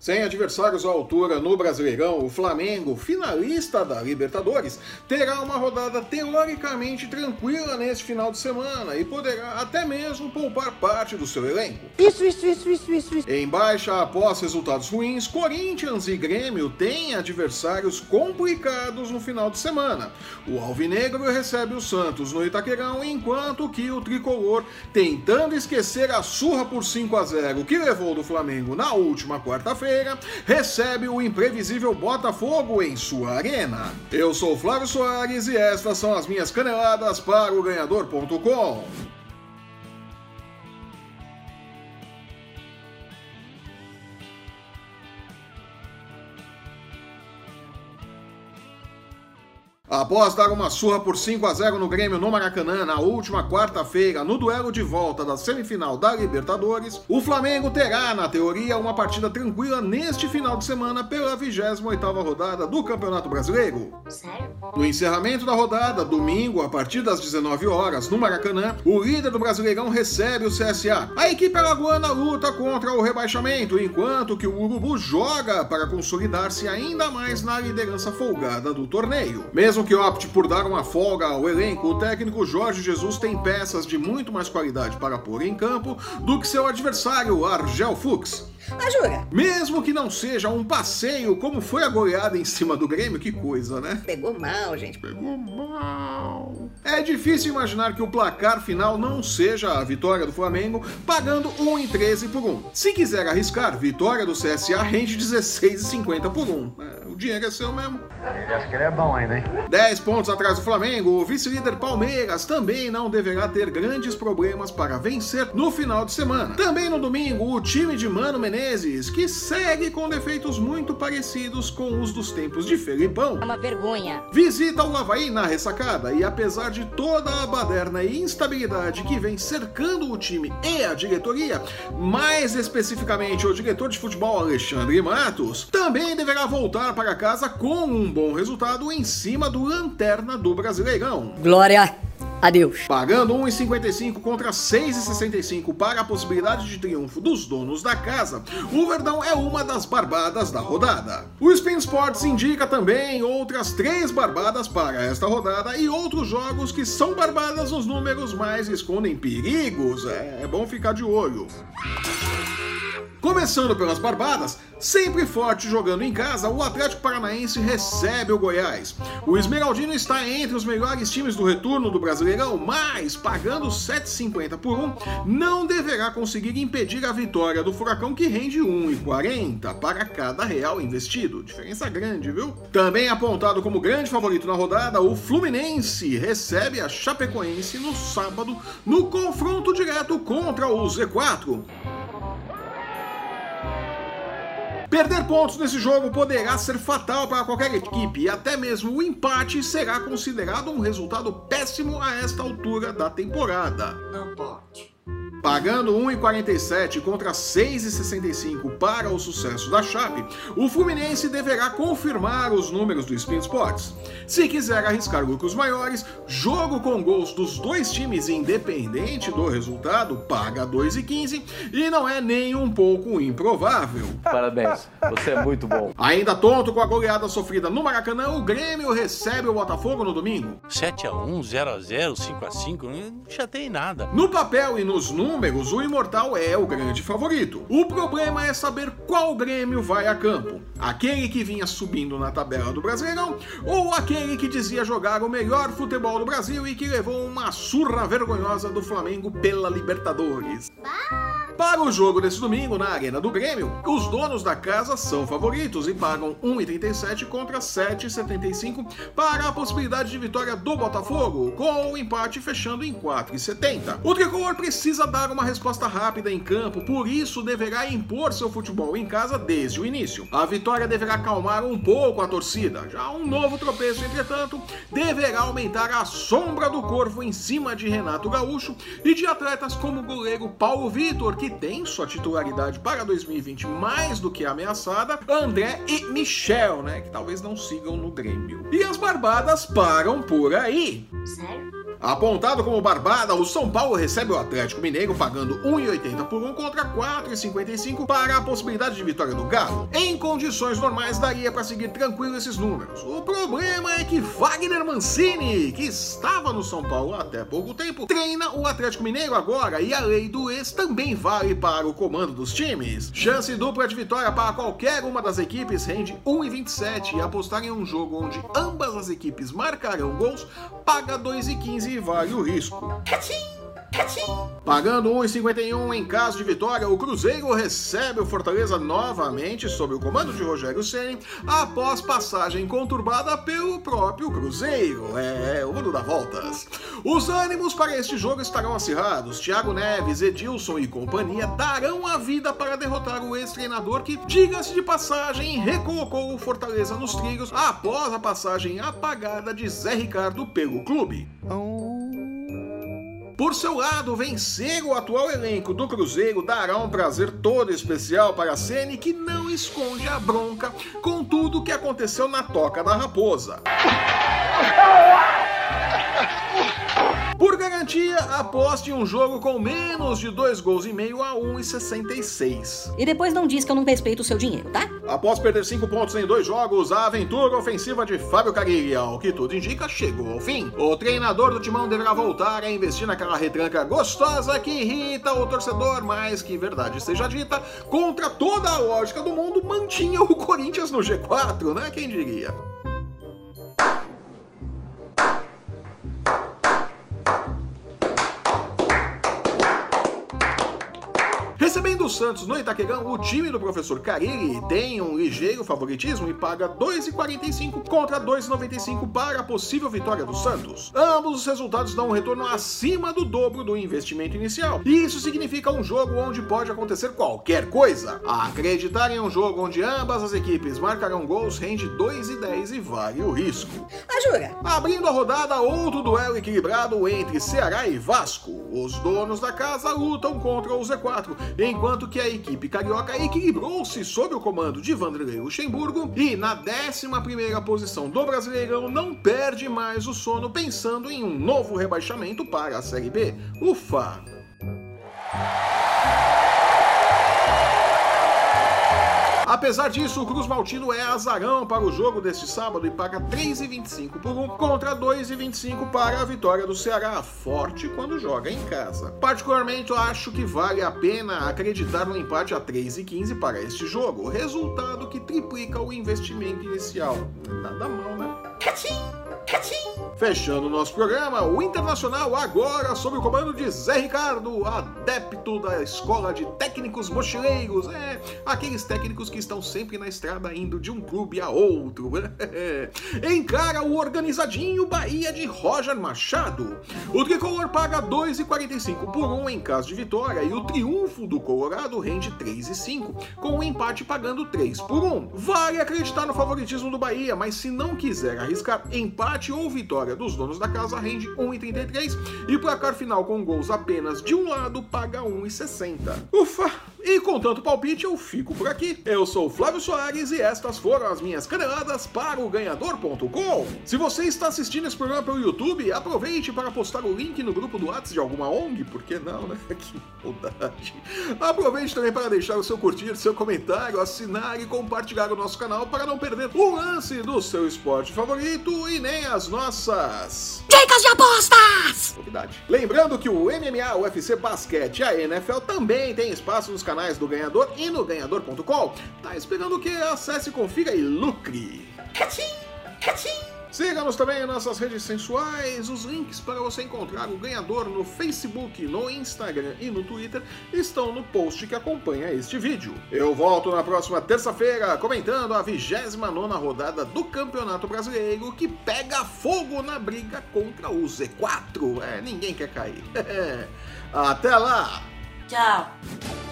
Sem adversários à altura no Brasileirão, o Flamengo, finalista da Libertadores, terá uma rodada teoricamente tranquila neste final de semana e poderá até mesmo poupar parte do seu elenco. Isso, isso, isso, isso, isso. isso. Em baixa após resultados ruins, Corinthians e Grêmio têm adversários complicados no final de semana. O Alvinegro recebe o Santos no Itaquerão, enquanto que o Tricolor, tentando esquecer a surra por 5 a 0 que levou do Flamengo na última quarta-feira, feira recebe o imprevisível Botafogo em sua arena. Eu sou Flávio Soares e estas são as minhas caneladas para o ganhador.com. Após dar uma surra por 5 a 0 no Grêmio no Maracanã na última quarta-feira, no duelo de volta da semifinal da Libertadores, o Flamengo terá, na teoria, uma partida tranquila neste final de semana pela 28ª rodada do Campeonato Brasileiro. Sério? No encerramento da rodada, domingo, a partir das 19 horas, no Maracanã, o líder do Brasileirão recebe o CSA. A equipe alagoana luta contra o rebaixamento, enquanto que o Urubu joga para consolidar-se ainda mais na liderança folgada do torneio. Mesmo mesmo que opte por dar uma folga ao elenco, o técnico Jorge Jesus tem peças de muito mais qualidade para pôr em campo do que seu adversário, Argel Fuchs. Jura? Mesmo que não seja um passeio, como foi a goleada em cima do Grêmio, que coisa, né? Pegou mal, gente. Pegou mal. É difícil imaginar que o placar final não seja a vitória do Flamengo, pagando 1 em 13 por 1. Se quiser arriscar, vitória do CSA rende 16,50 por 1. É, o dinheiro é seu mesmo. Ele acha que ele é bom ainda, hein? 10 pontos atrás do Flamengo, o vice-líder Palmeiras também não deverá ter grandes problemas para vencer no final de semana. Também no domingo, o time de Mano Menezes, que segue com defeitos muito parecidos com os dos tempos de Felipão. É uma vergonha. Visita o Havaí na ressacada e apesar de toda a baderna e instabilidade que vem cercando o time e a diretoria, mais especificamente o diretor de futebol Alexandre Matos, também deverá voltar para casa com um bom resultado em cima do lanterna do Brasileirão. Glória Adeus. Pagando 1,55 contra 6,65 para a possibilidade de triunfo dos donos da casa, o Verdão é uma das barbadas da rodada. O Spin Sports indica também outras três barbadas para esta rodada e outros jogos que são barbadas nos números, mas escondem perigos. É, é bom ficar de olho. Começando pelas Barbadas, sempre forte jogando em casa, o Atlético Paranaense recebe o Goiás. O Esmeraldino está entre os melhores times do retorno do Brasileirão, mas pagando 7,50 por 1, não deverá conseguir impedir a vitória do Furacão que rende 1,40 para cada real investido. Diferença grande, viu? Também apontado como grande favorito na rodada, o Fluminense recebe a Chapecoense no sábado no confronto direto contra o Z4. Perder pontos nesse jogo poderá ser fatal para qualquer equipe e até mesmo o empate será considerado um resultado péssimo a esta altura da temporada. Pagando 1,47 contra 6,65 para o sucesso da Chape, o Fluminense deverá confirmar os números do Spin Sports. Se quiser arriscar lucros maiores, jogo com gols dos dois times independente do resultado, paga 2,15 e não é nem um pouco improvável. Parabéns, você é muito bom. Ainda tonto com a goleada sofrida no Maracanã, o Grêmio recebe o Botafogo no domingo. 7x1, 0x0, 5x5, não já tem nada. No papel e nos números, números, o Imortal é o grande favorito. O problema é saber qual Grêmio vai a campo. Aquele que vinha subindo na tabela do Brasileirão ou aquele que dizia jogar o melhor futebol do Brasil e que levou uma surra vergonhosa do Flamengo pela Libertadores. Para o jogo desse domingo na Arena do Grêmio, os donos da casa são favoritos e pagam 1,37 contra 7,75 para a possibilidade de vitória do Botafogo, com o empate fechando em 4,70. O tricolor precisa dar uma resposta rápida em campo, por isso deverá impor seu futebol em casa desde o início. A vitória deverá acalmar um pouco a torcida. Já um novo tropeço, entretanto, deverá aumentar a sombra do corvo em cima de Renato Gaúcho e de atletas como o goleiro Paulo Vitor, que tem sua titularidade para 2020 mais do que ameaçada, André e Michel, né, que talvez não sigam no Grêmio. E as barbadas param por aí. Sério? Apontado como barbada, o São Paulo recebe o Atlético Mineiro pagando 1,80 por 1 contra 4,55 para a possibilidade de vitória do Galo. Em condições normais, daria para seguir tranquilo esses números. O problema é que Wagner Mancini, que estava no São Paulo até pouco tempo, treina o Atlético Mineiro agora e a lei do ex também vale para o comando dos times. Chance dupla de vitória para qualquer uma das equipes rende 1,27 e apostar em um jogo onde ambas as equipes marcarão gols paga 2,15 e vale o risco. Pagando 1,51 em caso de vitória, o Cruzeiro recebe o Fortaleza novamente sob o comando de Rogério Ceni após passagem conturbada pelo próprio Cruzeiro. É, o mundo dá voltas. Os ânimos para este jogo estarão acirrados. Thiago Neves, Edilson e companhia darão a vida para derrotar o ex-treinador que, diga-se de passagem, recolocou o Fortaleza nos trilhos após a passagem apagada de Zé Ricardo pelo clube. Por seu lado, vencer o atual elenco do Cruzeiro dará um prazer todo especial para a Ceni que não esconde a bronca com tudo que aconteceu na Toca da Raposa. Por garantia, aposte em um jogo com menos de 2 gols e meio a 1,66. E depois não diz que eu não respeito o seu dinheiro, tá? Após perder 5 pontos em dois jogos, a aventura ofensiva de Fábio Carilli, ao que tudo indica, chegou ao fim. O treinador do timão deverá voltar a investir naquela retranca gostosa que irrita o torcedor, mas que, verdade seja dita, contra toda a lógica do mundo, mantinha o Corinthians no G4, né? Quem diria? Recebendo o Santos no Itaquegão, o time do professor Carilli tem um ligeiro favoritismo e paga 2,45 contra 2,95 para a possível vitória do Santos. Ambos os resultados dão um retorno acima do dobro do investimento inicial. E isso significa um jogo onde pode acontecer qualquer coisa. Acreditar em um jogo onde ambas as equipes marcarão gols rende 2,10 e vale o risco. Ah, jura? Abrindo a rodada, outro duelo equilibrado entre Ceará e Vasco. Os donos da casa lutam contra o Z4, enquanto que a equipe carioca equilibrou-se sob o comando de Vanderlei Luxemburgo e na 11ª posição do Brasileirão não perde mais o sono pensando em um novo rebaixamento para a Série B. Ufa! Apesar disso, o Cruz Maltino é azarão para o jogo deste sábado e paga 3,25 por 1 contra 2,25 para a vitória do Ceará, forte quando joga em casa. Particularmente, acho que vale a pena acreditar no empate a 3,15 para este jogo, resultado que triplica o investimento inicial. Nada mal, né? Fechando nosso programa, o Internacional agora sob o comando de Zé Ricardo, adepto da escola de técnicos mochileiros, é, aqueles técnicos que estão sempre na estrada indo de um clube a outro. Encara o organizadinho Bahia de Roger Machado. O tricolor paga 2,45 por 1 em caso de vitória e o triunfo do Colorado rende 3,5, com o empate pagando 3 por 1. Vale acreditar no favoritismo do Bahia, mas se não quiser arriscar empate ou vitória dos donos da casa rende 1,33 e placar final com gols apenas de um lado paga 1,60. Ufa! E com tanto palpite eu fico por aqui. Eu sou o Flávio Soares e estas foram as minhas caneladas para o ganhador.com. Se você está assistindo esse programa pelo YouTube, aproveite para postar o link no grupo do WhatsApp de alguma ONG, por que não, né? Que maldade. Aproveite também para deixar o seu curtir, seu comentário, assinar e compartilhar o nosso canal para não perder o lance do seu esporte favorito e nem as nossas Dicas de apostas! novidade. Lembrando que o MMA, o UFC Basquete e a NFL também tem espaço nos canais do Ganhador e no ganhador.com. Tá esperando o que? Acesse, confira e lucre. Siga-nos também em nossas redes sensuais. Os links para você encontrar o ganhador no Facebook, no Instagram e no Twitter estão no post que acompanha este vídeo. Eu volto na próxima terça-feira comentando a 29 rodada do Campeonato Brasileiro que pega fogo na briga contra o Z4. É, ninguém quer cair. Até lá! Tchau.